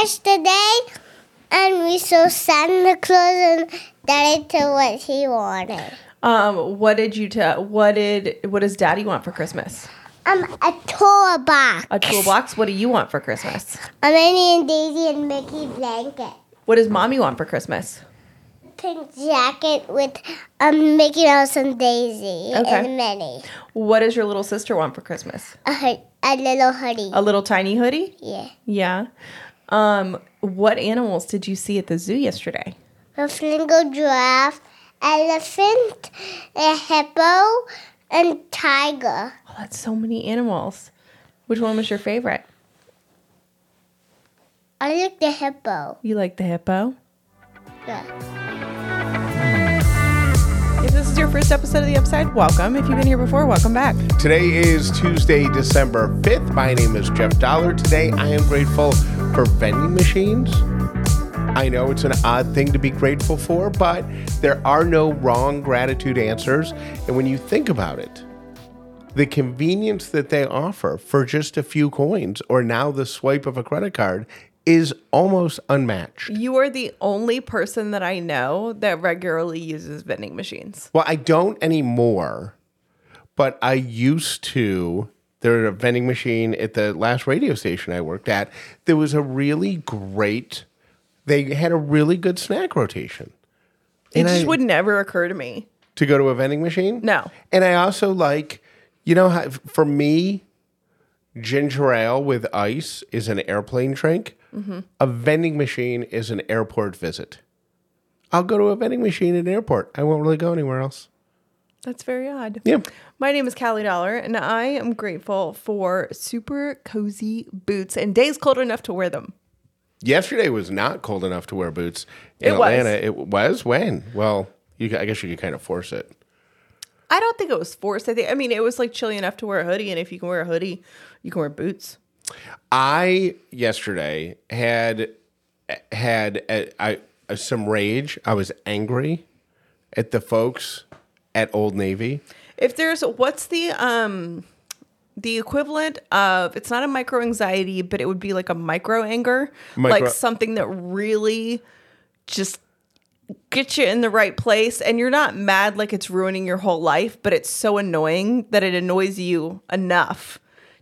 yesterday, and we saw Santa Claus and Daddy told what he wanted. Um, what did you tell? What did what does Daddy want for Christmas? Um, a toolbox. A toolbox. What do you want for Christmas? A Minnie and Daisy and Mickey blanket. What does Mommy want for Christmas? Pink jacket with um, Mickey Mouse and Daisy Okay. and Minnie. What does your little sister want for Christmas? A, hood, a little hoodie. A little tiny hoodie. yeah. Yeah. Um, what animals did you see at the zoo yesterday? A flamingo giraffe, elephant, a hippo, and tiger. Oh, that's so many animals. Which one was your favorite? I like the hippo. You like the hippo? Yeah. If this is your first episode of The Upside, welcome. If you've been here before, welcome back. Today is Tuesday, December 5th. My name is Jeff Dollar. Today I am grateful for vending machines. I know it's an odd thing to be grateful for, but there are no wrong gratitude answers. And when you think about it, the convenience that they offer for just a few coins or now the swipe of a credit card is almost unmatched. You are the only person that I know that regularly uses vending machines. Well, I don't anymore, but I used to. There was a vending machine at the last radio station I worked at. There was a really great. They had a really good snack rotation. It And just I- would never occur to me. to go to a vending machine. No. and I also like, you know, for me, ginger ale with ice is an airplane drink. Mm-hmm. A vending machine is an airport visit. I'll go to a vending machine at an airport. I won't really go anywhere else. That's very odd. Yeah. My name is Callie Dollar, and I am grateful for super cozy boots and days cold enough to wear them. Yesterday was not cold enough to wear boots in It was. Atlanta. It was when? Well, you, I guess you could kind of force it. I don't think it was forced. I think I mean it was like chilly enough to wear a hoodie, and if you can wear a hoodie, you can wear boots. I yesterday had had a, I, a, some rage. I was angry at the folks at Old Navy. If there's what's the um the equivalent of it's not a micro anxiety, but it would be like a micro anger, Micro- like something that really just gets you in the right place and you're not mad like it's ruining your whole life, but it's so annoying that it annoys you enough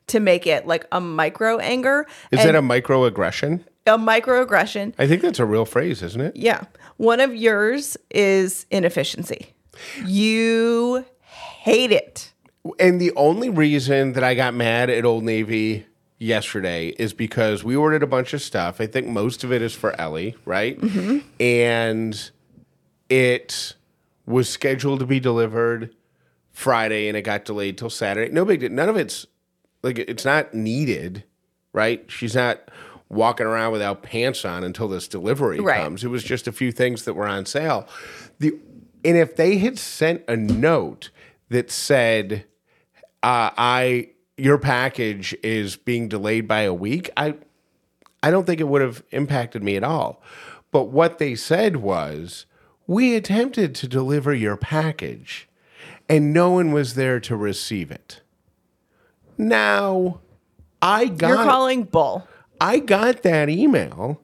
to make it like a micro anger. Is and that a microaggression? a microaggression? I think that's a real phrase, isn't it? Yeah. One of yours is inefficiency. You hate it. And the only reason that I got mad at Old Navy yesterday is because we ordered a bunch of stuff. I think most of it is for Ellie, right? Mm-hmm. And it was scheduled to be delivered Friday and it got delayed till Saturday. No big deal. None of it's like it's not needed, right? She's not walking around without pants on until this delivery Right. comes. It was just a few things that were on sale. The and if they had sent a note that said, uh, "I your package is being delayed by a week," I I don't think it would have impacted me at all. But what they said was, "We attempted to deliver your package, and no one was there to receive it." Now, I got You're calling bull. I got that email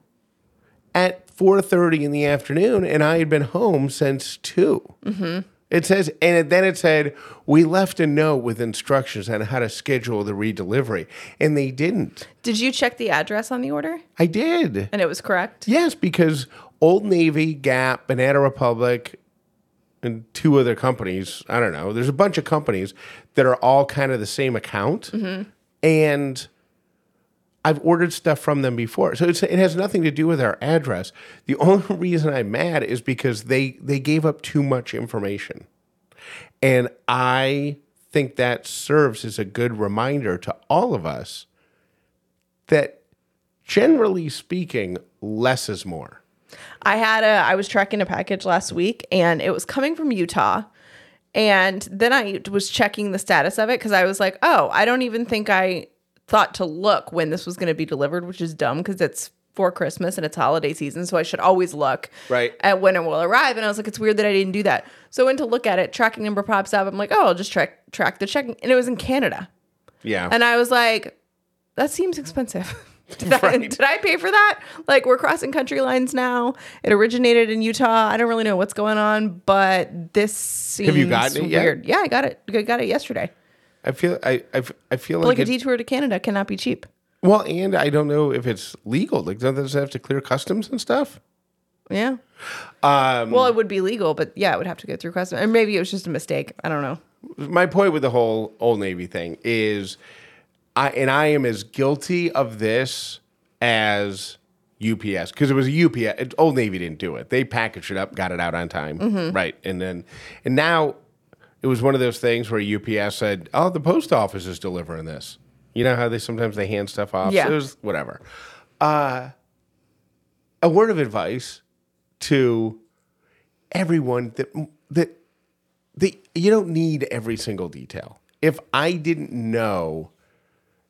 at 4:30 in the afternoon, and I had been home since 2 Mm-hmm. It says, and then it said we left a note with instructions on how to schedule the redelivery, and they didn't. Did you check the address on the order? I did. And it was correct? Yes, because Old Navy, Gap, Banana Republic, and two other companies. I don't know. There's a bunch of companies that are all kind of the same account, and I've ordered stuff from them before, so it has nothing to do with our address. The only reason I'm mad is because they they gave up too much information, and I think that serves as a good reminder to all of us that, generally speaking, less is more. I had a I was tracking a package last week and it was coming from Utah. And then I was checking the status of it because I was like, oh, I don't even think I thought to look when this was going to be delivered, which is dumb because it's for Christmas and it's holiday season. So I should always look Right. at when it will arrive. And I was like, it's weird that I didn't do that. So I went to look at it, tracking number pops up. I'm like, oh, I'll just track track the checking. And it was in Canada. Yeah. And I was like, that seems expensive. Did, I, did I pay for that? Like we're crossing country lines now. It originated in Utah. I don't really know what's going on, but this seems Have you gotten it yet? weird. Yeah, I got it. I got it yesterday. I feel I I, I feel like, like a it- detour to Canada cannot be cheap. well, and I don't know if it's legal. Like, does it have to clear customs and stuff? Yeah. Um, Well, it would be legal, but yeah, it would have to go through customs. And maybe it was just a mistake. I don't know. my point with the whole Old Navy thing is, I and I am as guilty of this as UPS because it was a UPS. Old Navy didn't do it. They packaged it up, got it out on time, right? And then and now it was one of those things where UPS said, "Oh, the post office is delivering this." You know how they sometimes they hand stuff off. Yeah. So it was whatever. Uh, a word of advice to everyone that that the you don't need every single detail. If I didn't know,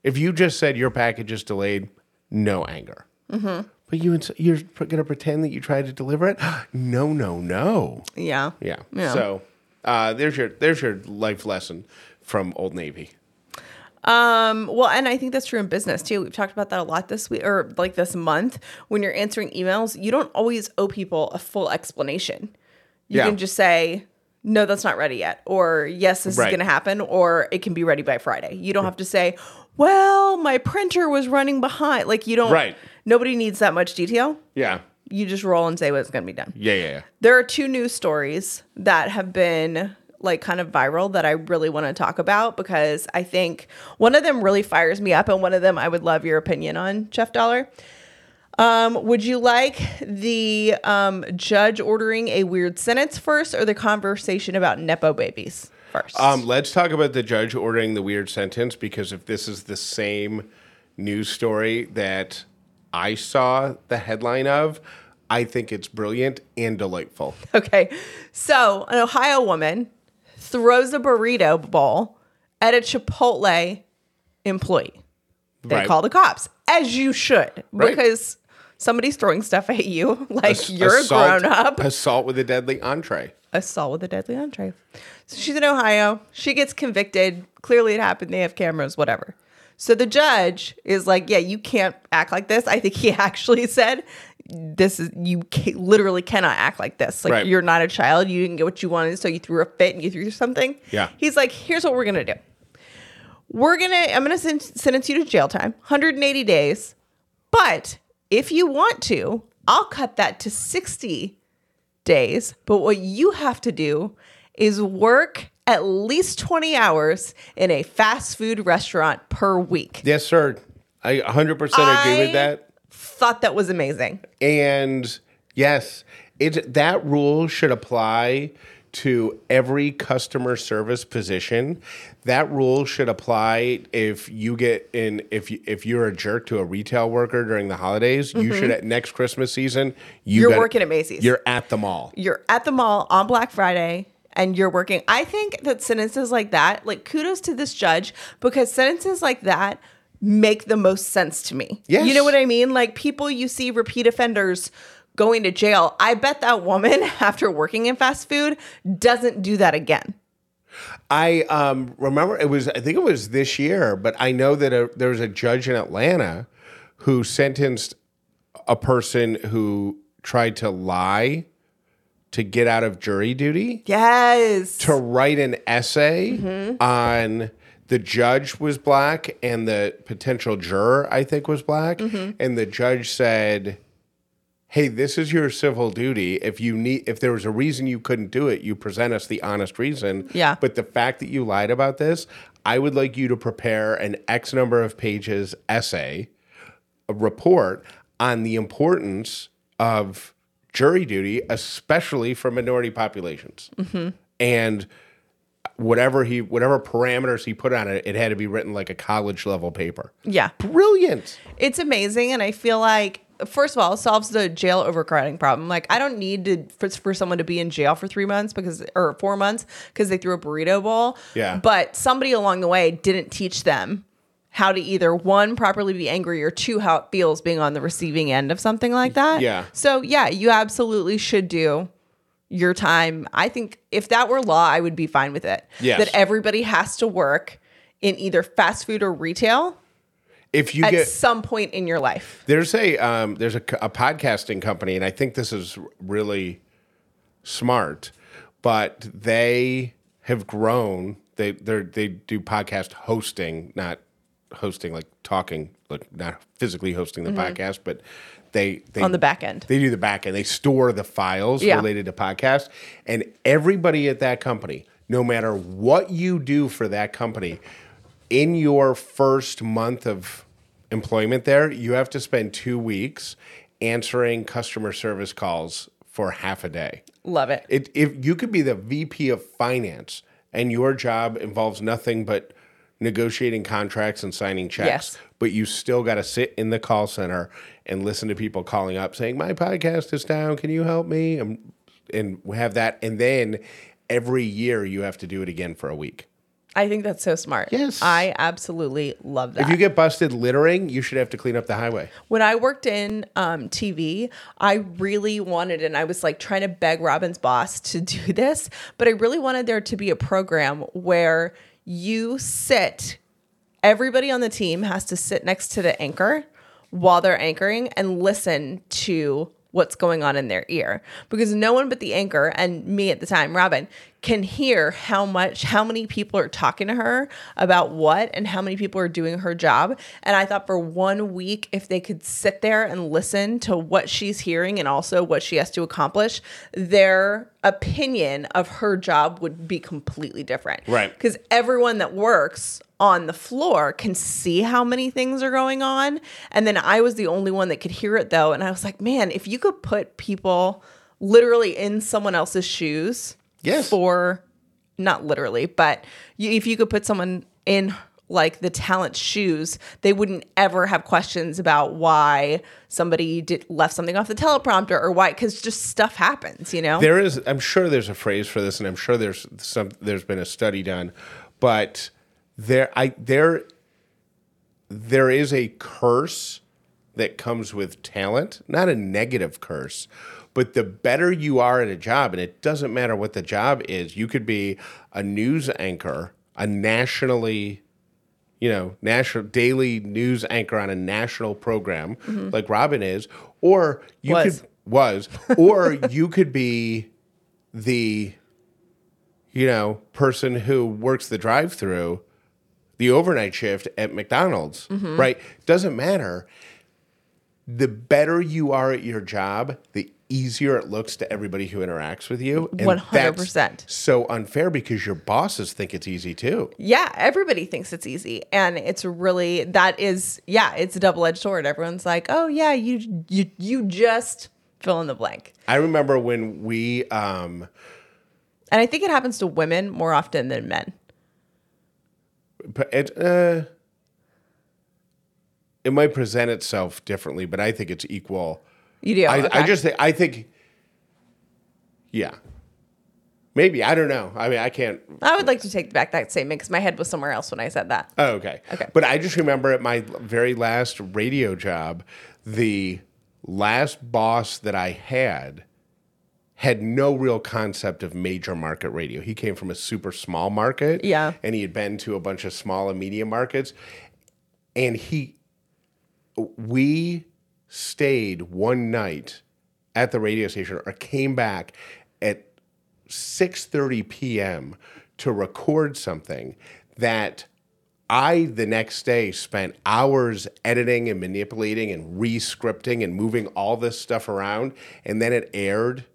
if you just said your package is delayed, no anger. Mm-hmm. But you ins- you're going to pretend that you tried to deliver it? No, no, no. Yeah. Yeah. Yeah. So uh, there's your there's your life lesson from Old Navy. Um, well, and I think that's true in business too. We've talked about that a lot this week or like this month. When you're answering emails, you don't always owe people a full explanation. You Yeah. can just say, no, that's not ready yet, or yes, this Right. is going to happen, or it can be ready by Friday. You don't have to say, well, my printer was running behind. Like, you don't, Right. Nobody needs that much detail. Yeah. You just roll and say what's going to be done. Yeah, yeah, yeah. There are two news stories that have been like kind of viral that I really want to talk about because I think one of them really fires me up and one of them I would love your opinion on, Jeff Dollar. Um, would you like the um, judge ordering a weird sentence first or the conversation about Nepo babies first? Um, let's talk about the judge ordering the weird sentence because if this is the same news story that I saw the headline of, I think it's brilliant and delightful. Okay. So, an Ohio woman throws a burrito bowl at a Chipotle employee. They Right. call the cops, as you should, Right. because somebody's throwing stuff at you like Ass- you're assault- a grown up. Assault with a deadly entree. Assault with a deadly entree. So she's in Ohio. She gets convicted. Clearly, it happened. They have cameras, whatever. So the judge is like, "Yeah, you can't act like this." I think he actually said, "This is you ca- literally cannot act like this. Like Right. you're not a child. You didn't get what you wanted, so you threw a fit and you threw something." Yeah. He's like, "Here's what we're gonna do. We're gonna. I'm gonna send, sentence you to jail time, 180 days. But if you want to, I'll cut that to 60 days. But what you have to do is work at least 20 hours in a fast food restaurant per week. Yes, sir. I 100% agree I- with that. Thought that was amazing. And yes, it that rule should apply to every customer service position. That rule should apply if you get in if you, if you're a jerk to a retail worker during the holidays. You should at next Christmas season. You Mm-hmm. You're gotta- working at Macy's. You're at the mall. You're at the mall on Black Friday and you're working. I think that sentences like that, like kudos to this judge because sentences like that make the most sense to me. Yes. You know what I mean? Like people you see repeat offenders going to jail. I bet that woman after working in fast food doesn't do that again. I um, remember it was I think it was this year, but I know that a, there was a judge in Atlanta who sentenced a person who tried to lie to get out of jury duty? Yes. to write an essay mm-hmm. on the judge was black and the potential juror I think was black. Mm-hmm. And the judge said hey this is your civil duty. If you need if there was a reason you couldn't do it you present us the honest reason. Yeah. but the fact that you lied about this I would like you to prepare an x number of pages essay a report on the importance of jury duty, especially for minority populations. And whatever he, whatever parameters he put on it, it had to be written like a college level paper. yeah. Brilliant. It's amazing, and I feel like first of all, it solves the jail overcrowding problem. Like, I don't need to for, for someone to be in jail for three months because or four months because they threw a burrito bowl. Yeah. but somebody along the way didn't teach them how to either one properly be angry or two how it feels being on the receiving end of something like that. Yeah. So yeah, you absolutely should do your time. I think if that were law, I would be fine with it. Yes. That everybody has to work in either fast food or retail if you at get some point in your life. There's a um, there's a podcasting company, and I think this is really smart, but they have grown. They they they do podcast hosting, not hosting like talking, like not physically hosting the podcast, but they, they Mm-hmm. On the back end. They do the back end. They store the files Yeah. related to podcasts, and everybody at that company, no matter what you do for that company, in your first month of employment there, you have to spend two weeks answering customer service calls for half a day. Love it. It, if you could be the VP of finance and your job involves nothing but negotiating contracts and signing checks, Yes. but you still got to sit in the call center and listen to people calling up saying, "My podcast is down. Can you help me?" And, and we have that, and then every year you have to do it again for a week. I think that's so smart. Yes. I absolutely love that. If you get busted littering, you should have to clean up the highway. when I worked in um, TV, I really wanted, and I was like trying to beg Robin's boss to do this, but I really wanted there to be a program where you sit, everybody on the team has to sit next to the anchor while they're anchoring and listen to what's going on in their ear. Because no one but the anchor and me at the time robin can hear how much how many people are talking to her about what and how many people are doing her job and i thought for one week if they could sit there and listen to what she's hearing and also what she has to accomplish their opinion of her job would be completely different Right. because everyone that works on the floor can see how many things are going on. And then I was the only one that could hear it though. And I was like, man, if you could put people literally in someone else's shoes Yes. for not literally, but you, if you could put someone in like the talent shoes, they wouldn't ever have questions about why somebody did left something off the teleprompter or why, because just stuff happens, you know? There is, I'm sure there's a phrase for this, and I'm sure there's some, there's been a study done, but there, I there, there is a curse that comes with talent, not a negative curse, but the better you are at a job, and it doesn't matter what the job is, you could be a news anchor, a nationally you know, national daily news anchor on a national program mm-hmm. like Robin is, or you Was. could was, or you could be the you know, person who works the drive-through, the overnight shift at McDonald's, mm-hmm. right? Doesn't matter. The better you are at your job, the easier it looks to everybody who interacts with you. 100%. So unfair because your bosses think it's easy too. Yeah, everybody thinks it's easy, and it's really that is yeah, it's a double edged sword. Everyone's like, oh yeah, you you you just fill in the blank, I remember when we um and I think it happens to women more often than men. But it uh, it might present itself differently, but I think it's equal. You do. I, I just think I think, yeah, maybe I don't know. I mean, I can't. I would like to take back that statement because my head was somewhere else when I said that. Oh, okay. Okay. But I just remember at my very last radio job, the last boss that I had had no real concept of major market radio. He came from a super small market. Yeah. And he had been to a bunch of small and medium markets. And he, we stayed one night at the radio station or came back at 6:30 p.m. to record something that I the next day spent hours editing and manipulating and re-scripting and moving all this stuff around and then it aired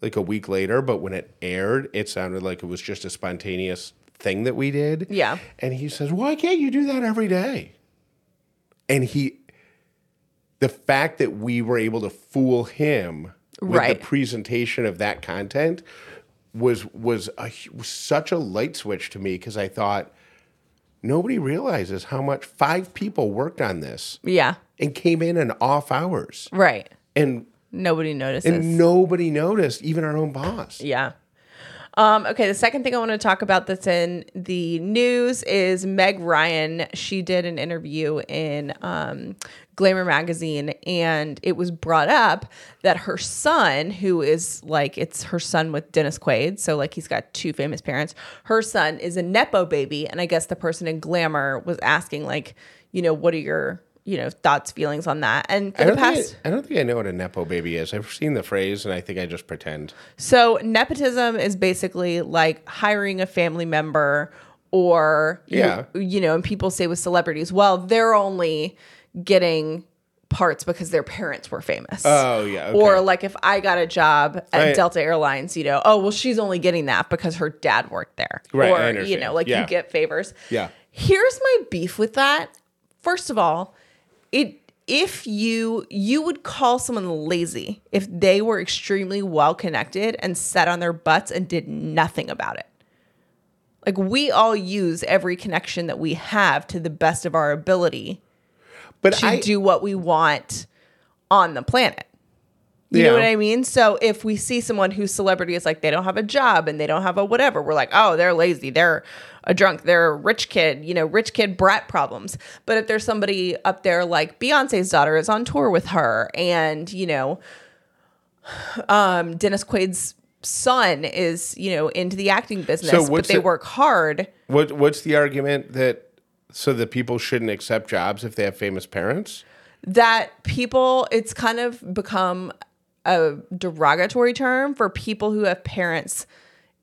like a week later but when it aired it sounded like it was just a spontaneous thing that we did. Yeah. And he says, "Why can't you do that every day?" And he the fact that we were able to fool him with Right. the presentation of that content was was a, was such a light switch to me because I thought nobody realizes how much five people worked on this Yeah. and came in in off hours Right. and Nobody noticed. and nobody noticed even our own boss Yeah. Um, okay, the second thing I want to talk about that's in the news is Meg Ryan. She did an interview in um, Glamour magazine, and it was brought up that her son, who is like, it's her son with Dennis Quaid, so like he's got two famous parents. Her son is a Nepo baby, and I guess the person in Glamour was asking, like, you know, what are your, you know, thoughts, feelings on that? And for I the past, I, I don't think I know what a nepo baby is. I've seen the phrase, and I think I just pretend. so nepotism is basically like hiring a family member or, you- Yeah. you know, and people say with celebrities, well, they're only getting parts because their parents were famous. Oh yeah, okay. Or like if I got a job at Right. Delta Airlines, you know, oh well, she's only getting that because her dad worked there. Right, I Or you know, like Yeah. you get favors. Yeah. Here's my beef with that. First of all, it if you you would call someone lazy if they were extremely well connected and sat on their butts and did nothing about it. Like we all use every connection that we have to the best of our ability but to I do what we want on the planet. You know what I mean? So if we see someone whose celebrity is like they don't have a job and they don't have a whatever, we're like, oh, they're lazy, they're a drunk, they're a rich kid, you know, rich kid brat problems. But if there's somebody up there like Beyonce's daughter is on tour with her, and you know, um, Dennis Quaid's son is you know into the acting business, but they the- work hard. what what's the argument that so that people shouldn't accept jobs if they have famous parents? that people it's kind of become a derogatory term for people who have parents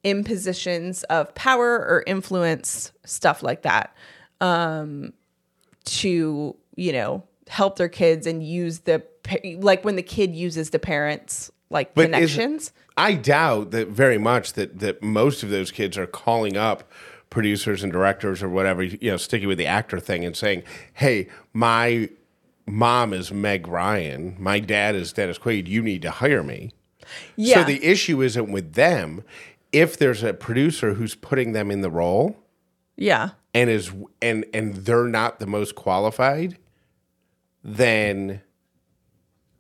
in positions of power or influence stuff like that um to you know help their kids and use the like when the kid uses the parents like But is- connections? I doubt that very much that that most of those kids are calling up producers and directors or whatever, you know, sticking with the actor thing and saying, "Hey, my mom is Meg Ryan, my dad is Dennis Quaid. You need to hire me." yeah So the issue isn't with them. If there's a producer who's putting them in the role yeah and is and and they're not the most qualified, then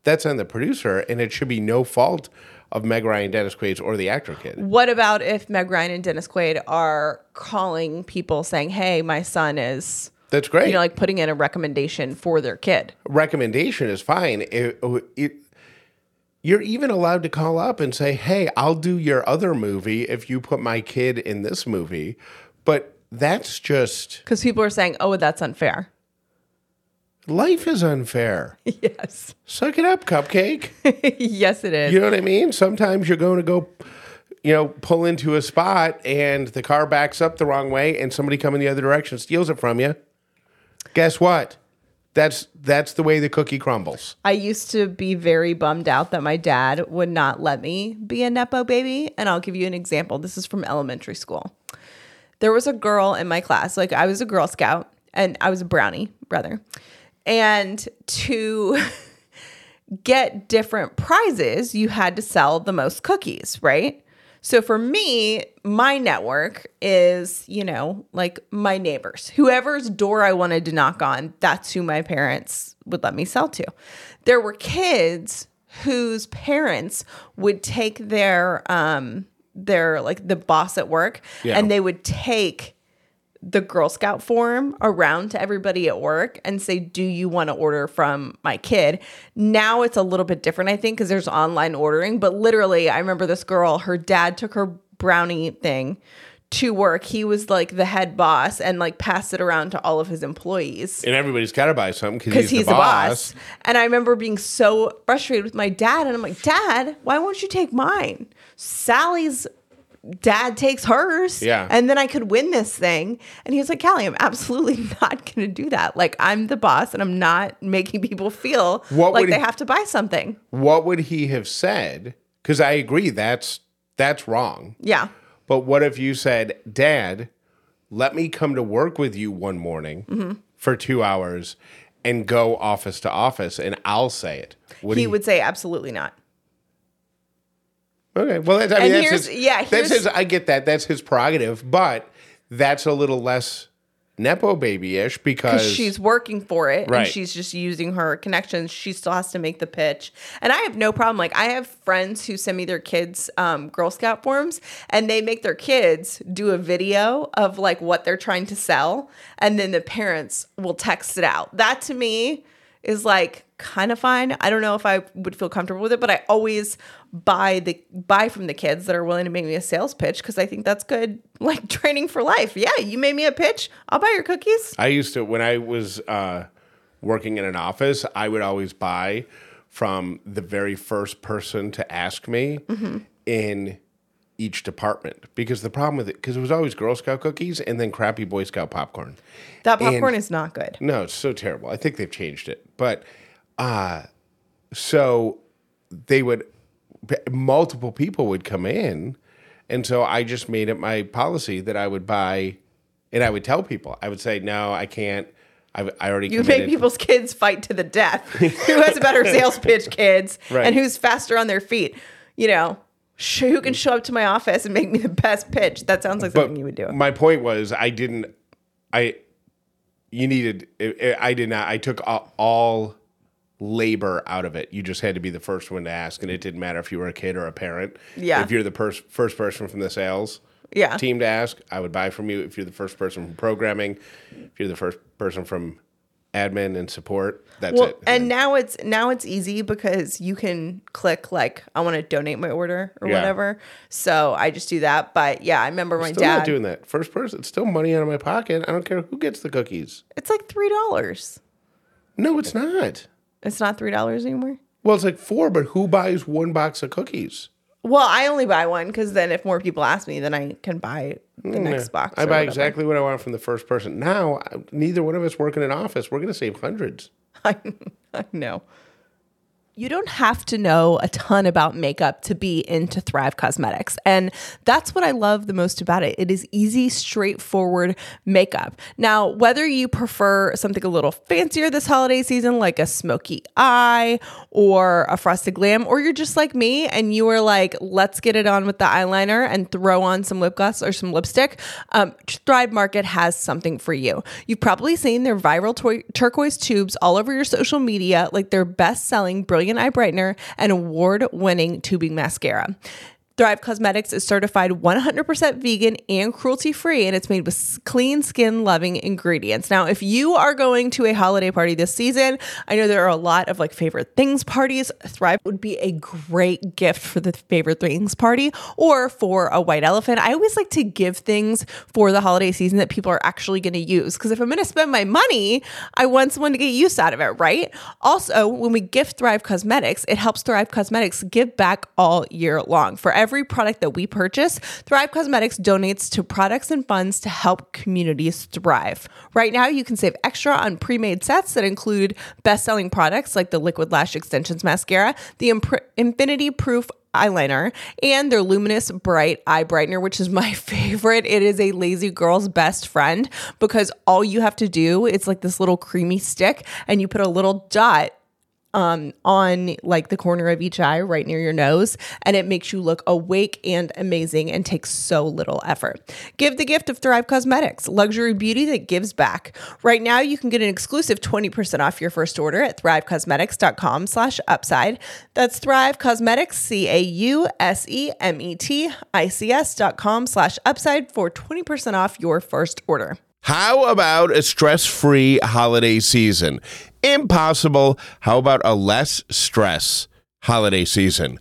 that's on the producer, and it should be no fault of Meg Ryan, Dennis Quaid, or the actor kid. what about if meg ryan and dennis quaid are calling people saying hey my son is That's great. you know, like putting in a recommendation for their kid. Recommendation is fine. It, oh, it, you're even allowed to call up and say, "Hey, I'll do your other movie if you put my kid in this movie." But that's just Because people are saying, oh, that's unfair. life is unfair. yes. Suck it up, cupcake. yes, it is. You know what I mean? Sometimes you're going to go, you know, pull into a spot and the car backs up the wrong way and somebody coming the other direction steals it from you. Guess what? That's that's the way the cookie crumbles. I used to be very bummed out that my dad would not let me be a Nepo baby. And I'll give you an example. This is from elementary school. There was a girl in my class, like I was a Girl Scout and I was a brownie, rather. And to get different prizes, you had to sell the most cookies, right? So for me, my network is, you know, like my neighbors. Whoever's door I wanted to knock on, that's who my parents would let me sell to. There were kids whose parents would take their um their like the boss at work Yeah. and they would take the Girl Scout form around to everybody at work and say, Do you want to order from my kid? Now it's a little bit different, I think, because there's online ordering. But literally, I remember this girl, her dad took her brownie thing to work. He was like the head boss and like passed it around to all of his employees And everybody's got to buy something because he's, he's, the the boss. boss. And I remember being so frustrated with my dad. And I'm like, Dad, why won't you take mine? Sally's dad takes hers. Yeah. And then I could win this thing. And he was like, Callie, I'm absolutely not going to do that. Like, I'm the boss and I'm not making people feel What like they he- have to buy something. What would he have said? Because I agree that's that's wrong. Yeah. But what if you said, Dad, let me come to work with you one morning Mm-hmm. for two hours and go office to office and I'll say it? Would he would say, absolutely not. Okay. Well, that's, I mean, And that's his, yeah, that's his, I get that. That's his prerogative, but that's a little less Nepo baby ish because because she's working for it Right. and she's just using her connections she still has to make the pitch and i have no problem like i have friends who send me their kids um, girl scout forms and they make their kids do a video of like what they're trying to sell and then the parents will text it out that to me is like kind of fine. I don't know if I would feel comfortable with it, but I always buy the buy from the kids that are willing to make me a sales pitch because I think that's good like training for life. Yeah, you made me a pitch, I'll buy your cookies. I used to when I was uh, working in an office, I would always buy from the very first person to ask me in each department because the problem with it because it was always Girl Scout cookies and then crappy Boy Scout popcorn. That popcorn And- is not good. No, it's so terrible. I think they've changed it, but uh, so they would multiple people would come in, and so I just made it my policy that I would buy, and I would tell people I would say no, I can't. I, I already You committed. make people's kids fight to the death. Who has a better sales pitch, kids, Right. and who's faster on their feet? You know, who can show up to my office and make me the best pitch? That sounds like but something you would do. My point was I didn't. I you needed. I did not. I took all, all labor out of it. You just had to be the first one to ask, and it didn't matter if you were a kid or a parent. Yeah. If you're the pers- first person from the sales Yeah. team to ask, I would buy from you. If you're the first person from programming, if you're the first person from admin and support, that's Well, it. and now it's now it's easy because you can click like I want to donate my order or Yeah. whatever. So I just do that. But yeah, I remember my Still dad. not doing that. First person, it's still money out of my pocket. I don't care who gets the cookies. It's like three dollars. No, it's not. It's not three dollars anymore. Well, it's like four, but who buys one box of cookies? Well, I only buy one because then if more people ask me, then I can buy the mm, next box. I buy whatever. exactly what I want from the first person. Now, neither one of us work in an office. We're going to save hundreds. I know. You don't have to know a ton about makeup to be into Thrive Causemetics. And that's what I love the most about it. It is easy, straightforward makeup. Now, whether you prefer something a little fancier this holiday season, like a smoky eye or a frosted glam, or you're just like me and you are like, let's get it on with the eyeliner and throw on some lip gloss or some lipstick, um, Thrive Market has something for you. You've probably seen their viral turquoise tubes all over your social media, like their best selling Brilliant An eye Brightener and award winning tubing mascara. Thrive Causemetics is certified 100% vegan and cruelty free, and it's made with clean skin loving ingredients. Now, if you are going to a holiday party this season, I know there are a lot of like favorite things parties. Thrive would be a great gift for the favorite things party or for a white elephant. I always like to give things for the holiday season that people are actually going to use because if I'm going to spend my money, I want someone to get use out of it, right? Also, when we gift Thrive Causemetics, it helps Thrive Causemetics give back all year long. For product that we purchase, Thrive Causemetics donates to products and funds to help communities thrive. Right now, you can save extra on pre made sets that include best selling products like the Liquid Lash Extensions Mascara, the Impr- Infinity Proof eyeliner and their luminous bright eye brightener which is my favorite it is a lazy girl's best friend because all you have to do it's like this little creamy stick and you put a little dot um, on like the corner of each eye right near your nose and it makes you look awake and amazing and takes so little effort. Give the gift of thrive causemetics luxury beauty that gives back. Right now you can get an exclusive 20% off your first order at thrivecausemetics.com slash upside. That's thrive causemetics c-a-u-s-e-m-e-t-i-c-s dot com slash upside for 20% off your first order. How about a stress free holiday season? Impossible. How about a less stress holiday season?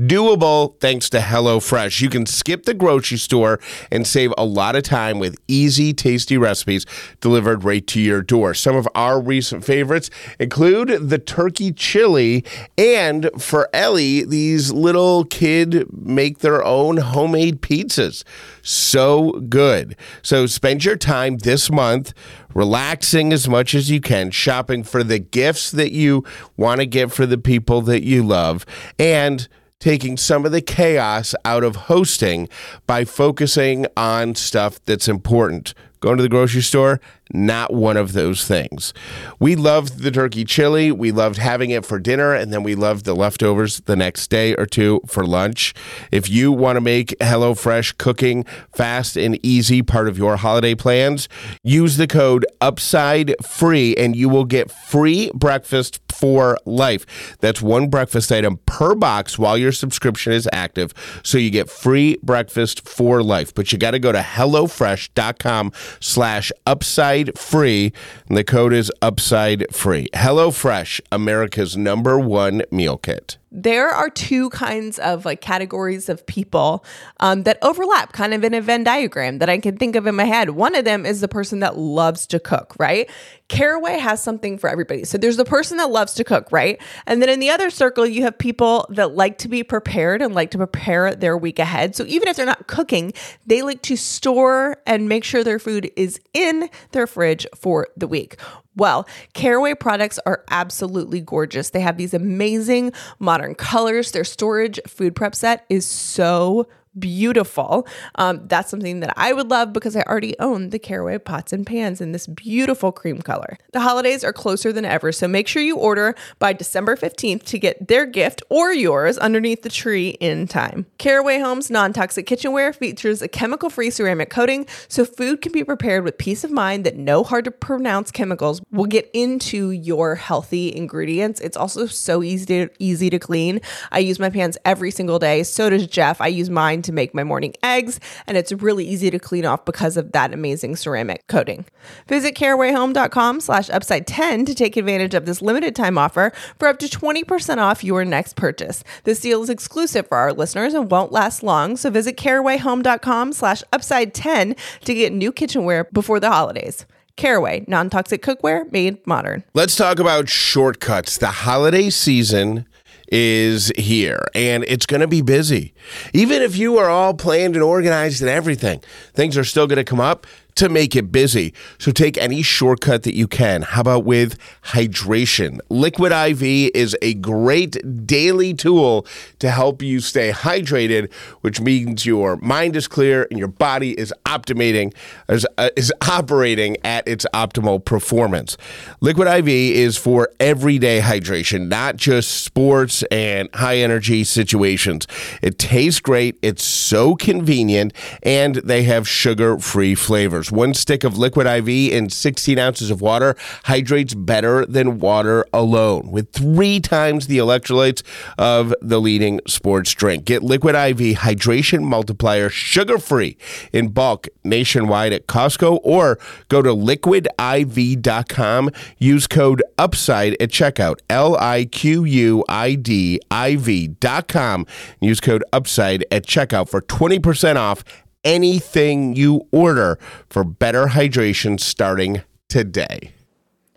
Doable thanks to HelloFresh. You can skip the grocery store and save a lot of time with easy, tasty recipes delivered right to your door. Some of our recent favorites include the turkey chili and for Ellie, these little kid make their own homemade pizzas. So good. So spend your time this month relaxing as much as you can, shopping for the gifts that you want to get for the people that you love, and taking some of the chaos out of hosting by focusing on stuff that's important. Going to the grocery store, not one of those things. We loved the turkey chili. We loved having it for dinner, and then we loved the leftovers the next day or two for lunch. If you want to make HelloFresh cooking fast and easy part of your holiday plans, use the code UPSIDE FREE and you will get free breakfast for life. That's one breakfast item per box while your subscription is active. So you get free breakfast for life. But you got to go to HelloFresh.com slash upside free. And the code is upside free. HelloFresh, America's number one meal kit there are two kinds of like categories of people um, that overlap kind of in a Venn diagram that I can think of in my head. One of them is the person that loves to cook, right? Caraway has something for everybody. So there's the person that loves to cook, right? And then in the other circle, you have people that like to be prepared and like to prepare their week ahead. So even if they're not cooking, they like to store and make sure their food is in their fridge for the week. Well, Caraway products are absolutely gorgeous. They have these amazing modern colors. Their storage food prep set is so beautiful. Um, that's something that I would love because I already own the Caraway pots and pans in this beautiful cream color. The holidays are closer than ever, so make sure you order by December 15th to get their gift or yours underneath the tree in time. Caraway Home's non toxic kitchenware features a chemical free ceramic coating so food can be prepared with peace of mind that no hard to pronounce chemicals will get into your healthy ingredients. It's also so easy to, easy to clean. I use my pans every single day. So does Jeff. I use mine to make my morning eggs, and it's really easy to clean off because of that amazing ceramic coating. Visit carawayhome.com slash upside 10 to take advantage of this limited time offer for up to 20% off your next purchase. This deal is exclusive for our listeners and won't last long, so visit carawayhome.com slash upside 10 to get new kitchenware before the holidays. Caraway, non toxic cookware made modern. Let's talk about shortcuts. The holiday season is here and it's going to be busy. Even if you are all planned and organized and everything, things are still going to come up to make it busy. So take any shortcut that you can. How about with hydration? Liquid IV is a great daily tool to help you stay hydrated, which means your mind is clear and your body is optimating is, uh, is operating at its optimal performance. Liquid IV is for everyday hydration, not just sports and high energy situations. It tastes great, it's so convenient, and they have sugar-free flavors. One stick of liquid IV in 16 ounces of water hydrates better than water alone, with three times the electrolytes of the leading sports drink. Get liquid IV hydration multiplier sugar free in bulk nationwide at Costco or go to liquidiv.com. Use code UPSIDE at checkout. L I Q U I D I V.com. Use code UPSIDE at checkout for 20% off anything you order for better hydration starting today.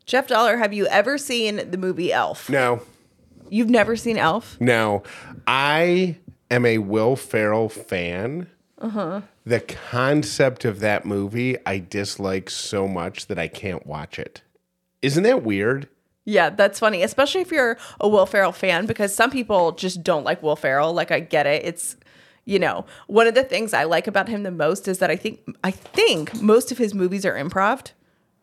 Jeff Dollar, have you ever seen the movie Elf? No, You've never seen Elf? no. I am a Will Ferrell fan. Uh-huh. The concept of that movie I dislike so much that I can't watch it. Isn't that weird? Yeah, that's funny, especially if you're a Will Ferrell fan, because some people just don't like Will Ferrell. Like, I get it. It's, you know, one of the things I like about him the most is that I think I think most of his movies are improv,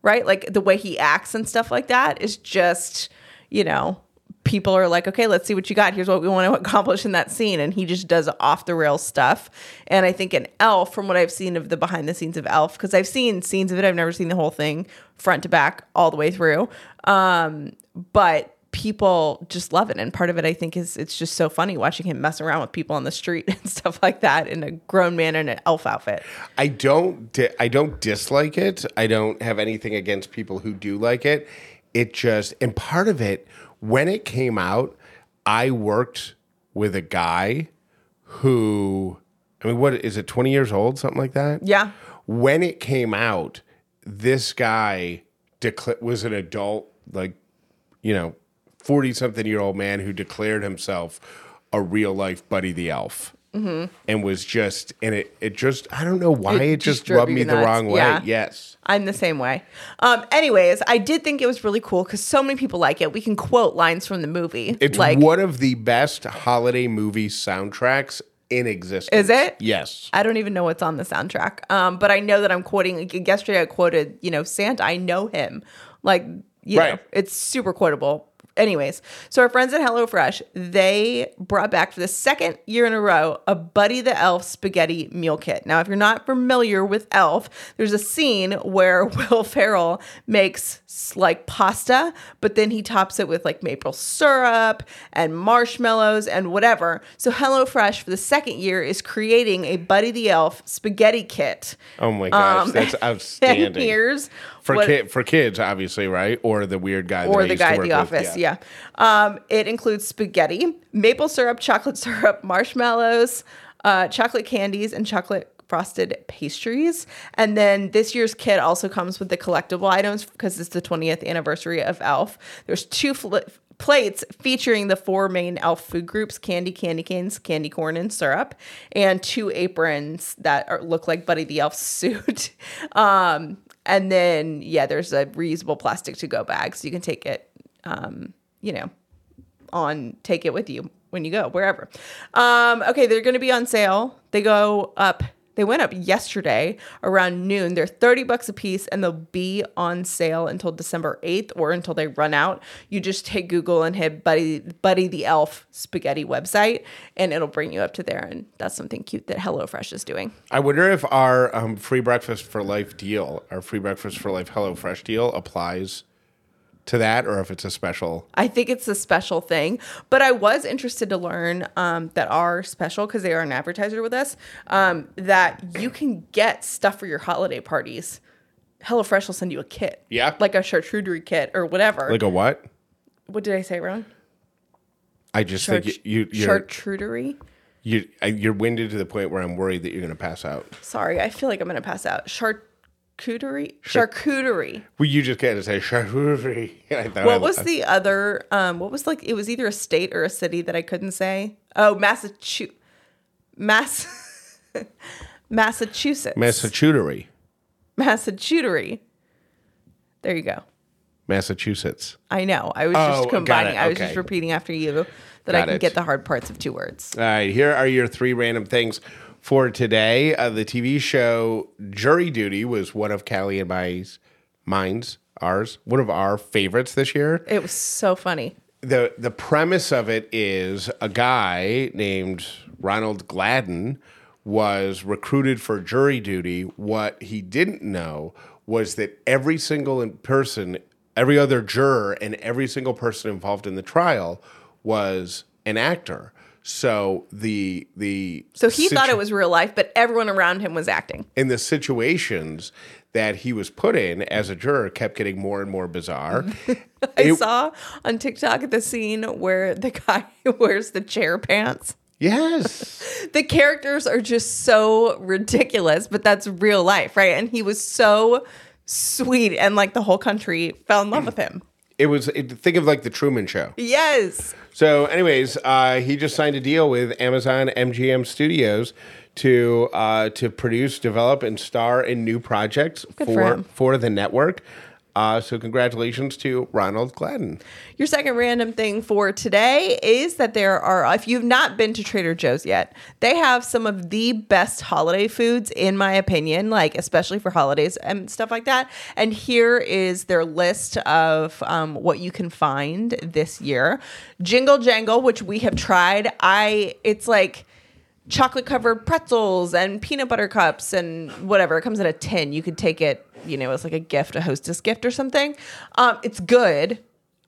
right? Like the way he acts and stuff like that is just, you know, people are like, okay, let's see what you got. Here's what we want to accomplish in that scene. And he just does off the rail stuff. And I think in Elf, from what I've seen of the behind the scenes of Elf, because I've seen scenes of it, I've never seen the whole thing front to back all the way through. Um, but people just love it. And part of it, I think, is it's just so funny watching him mess around with people on the street and stuff like that in a grown man in an elf outfit. I don't di- I don't dislike it. I don't have anything against people who do like it. It just and part of it when it came out, I worked with a guy who I mean what is it 20 years old something like that? Yeah. When it came out, this guy decla- was an adult like you know 40 something year old man who declared himself a real life Buddy the Elf. And was just, and it, it just, I don't know why Mm-hmm. It it, just just, rubbed me the wrong way. Yeah. Yes. I'm the same way. Um, anyways, I did think it was really cool because so many people like it. We can quote lines from the movie. It's like, one of the best holiday movie soundtracks in existence. Is it? Yes. I don't even know what's on the soundtrack. Um, but I know that I'm quoting. Like, yesterday, I quoted, you know, Santa. I know him. Like, you know, it's super quotable. Anyways, so our friends at HelloFresh, they brought back for the second year in a row a Buddy the Elf spaghetti meal kit. Now, if you're not familiar with Elf, there's a scene where Will Ferrell makes like pasta, but then he tops it with like maple syrup and marshmallows and whatever. So HelloFresh for the second year is creating a Buddy the Elf spaghetti kit. Oh my gosh, Um, that's And outstanding. here's for what- kid for kids, obviously, right? Or the weird guy, or the guy at the with. office. Yeah. Um, it includes spaghetti, maple syrup, chocolate syrup, marshmallows, uh, chocolate candies, and chocolate frosted pastries. And then this year's kit also comes with the collectible items because it's the 20th anniversary of Elf. There's two fl- plates featuring the four main elf food groups candy candy canes candy corn and syrup and two aprons that are, look like buddy the elf suit um, and then yeah there's a reusable plastic to go bag so you can take it um, you know on take it with you when you go wherever. Um, okay they're going to be on sale. They go up they went up yesterday around noon. They're 30 bucks a piece and they'll be on sale until december 8th or until they run out. You just take google and hit buddy buddy the elf spaghetti website and it'll bring you up to there. And that's something cute that hellofresh is doing. I wonder if our um, free breakfast for life deal, our free breakfast for life HelloFresh deal, applies to that, or if it's a special. I think it's a special thing, but I was interested to learn um, that are special because they are an advertiser with us um, that you can get stuff for your holiday parties. HelloFresh will send you a kit, Yeah. like a charcuterie kit or whatever. Like a what? what did I say wrong? I just Charch- think you, you you're charcuterie. you I- you're winded to the point where I'm worried that you're going to pass out. Sorry, I feel like I'm gonna pass out. Charcuterie, charcuterie. Well, you just can't say charcuterie. I thought I- What was the other? Um, what was like? It was either a state or a city that I couldn't say. Oh, Massachusetts. Mass. Massachusetts. Massachusetts? Massachusetts. There you go. Massachusetts. I know. I was Oh, just combining. it. I was just repeating after you that I Got can it. get the hard parts of two words. All right, here are your three random things for today. Uh, the TV show Jury Duty was one of Callie and my minds, ours one of our favorites this year. It was so funny. the The premise of it is a guy named Ronald Gladden was recruited for jury duty. What he didn't know was that every single person, every other juror, and every single person involved in the trial was an actor. So the the So he thought it was real life, but everyone around him was acting. in the situations that he was put in as a juror kept getting more and more bizarre. I It- saw on TikTok the scene where the guy wears the chair pants. yes. The characters are just so ridiculous, but that's real life, right? And he was so sweet, and like the whole country fell in love with him. It was it, think of like the Truman show. Yes. So, anyways, uh, he just signed a deal with Amazon MGM Studios to uh, to produce, develop, and star in new projects for for for the network. Uh, so, congratulations to Ronald Gladden. Your second random thing for today is that there are, if you've not been to Trader Joe's yet, they have some of the best holiday foods, in my opinion, like especially for holidays and stuff like that. And here is their list of um, what you can find this year Jingle Jangle, which we have tried. I, it's like, chocolate covered pretzels and peanut butter cups and whatever. It comes in a tin. You could take it, you know, as like a gift, a hostess gift or something. Um, it's good.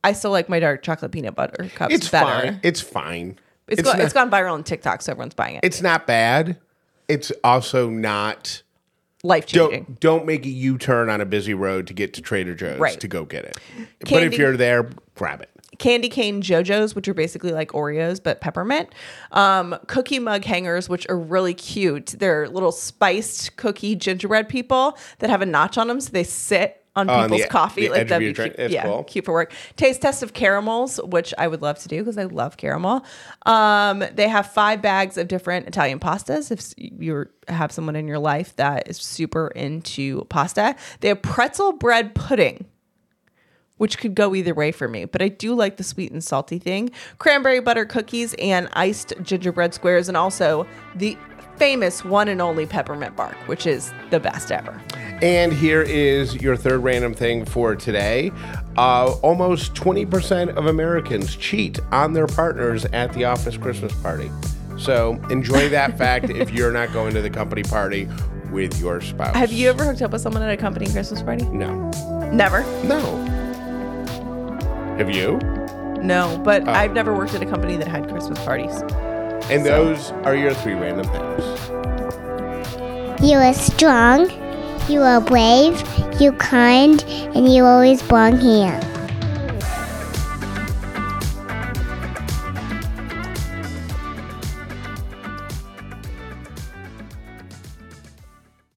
I still like my dark chocolate peanut butter cups It's better. fine. It's fine. It's, It's go- not- it's gone viral on TikTok, so everyone's buying it. It's not bad. It's also not. Life changing. Don't don't make a U turn on a busy road to get to Trader Joe's Right. to go get it. but if you're there, grab it. Candy cane Joe-Joe's, which are basically like Oreos but peppermint. Um, cookie mug hangers, which are really cute. They're little spiced cookie gingerbread people that have a notch on them, so they sit on on people's the- coffee. the like that'd be cute. That's yeah, cool. cute for work. Taste test of caramels, which I would love to do because I love caramel. Um, they have five bags of different Italian pastas. If you have someone in your life that is super into pasta, they have pretzel bread pudding which could go either way for me. But I do like the sweet and salty thing. Cranberry butter cookies and iced gingerbread squares, and also the famous one and only peppermint bark, which is the best ever. And here is your third random thing for today. Uh, almost 20% of Americans cheat on their partners at the office Christmas party. So enjoy that fact if you're not going to the company party with your spouse. Have you ever hooked up with someone at a company Christmas party? No. Never. No. Have you? No, but Oh. I've never worked at a company that had Christmas parties. And those are your three random things. You are strong, you are brave, you kind, and you always belong here.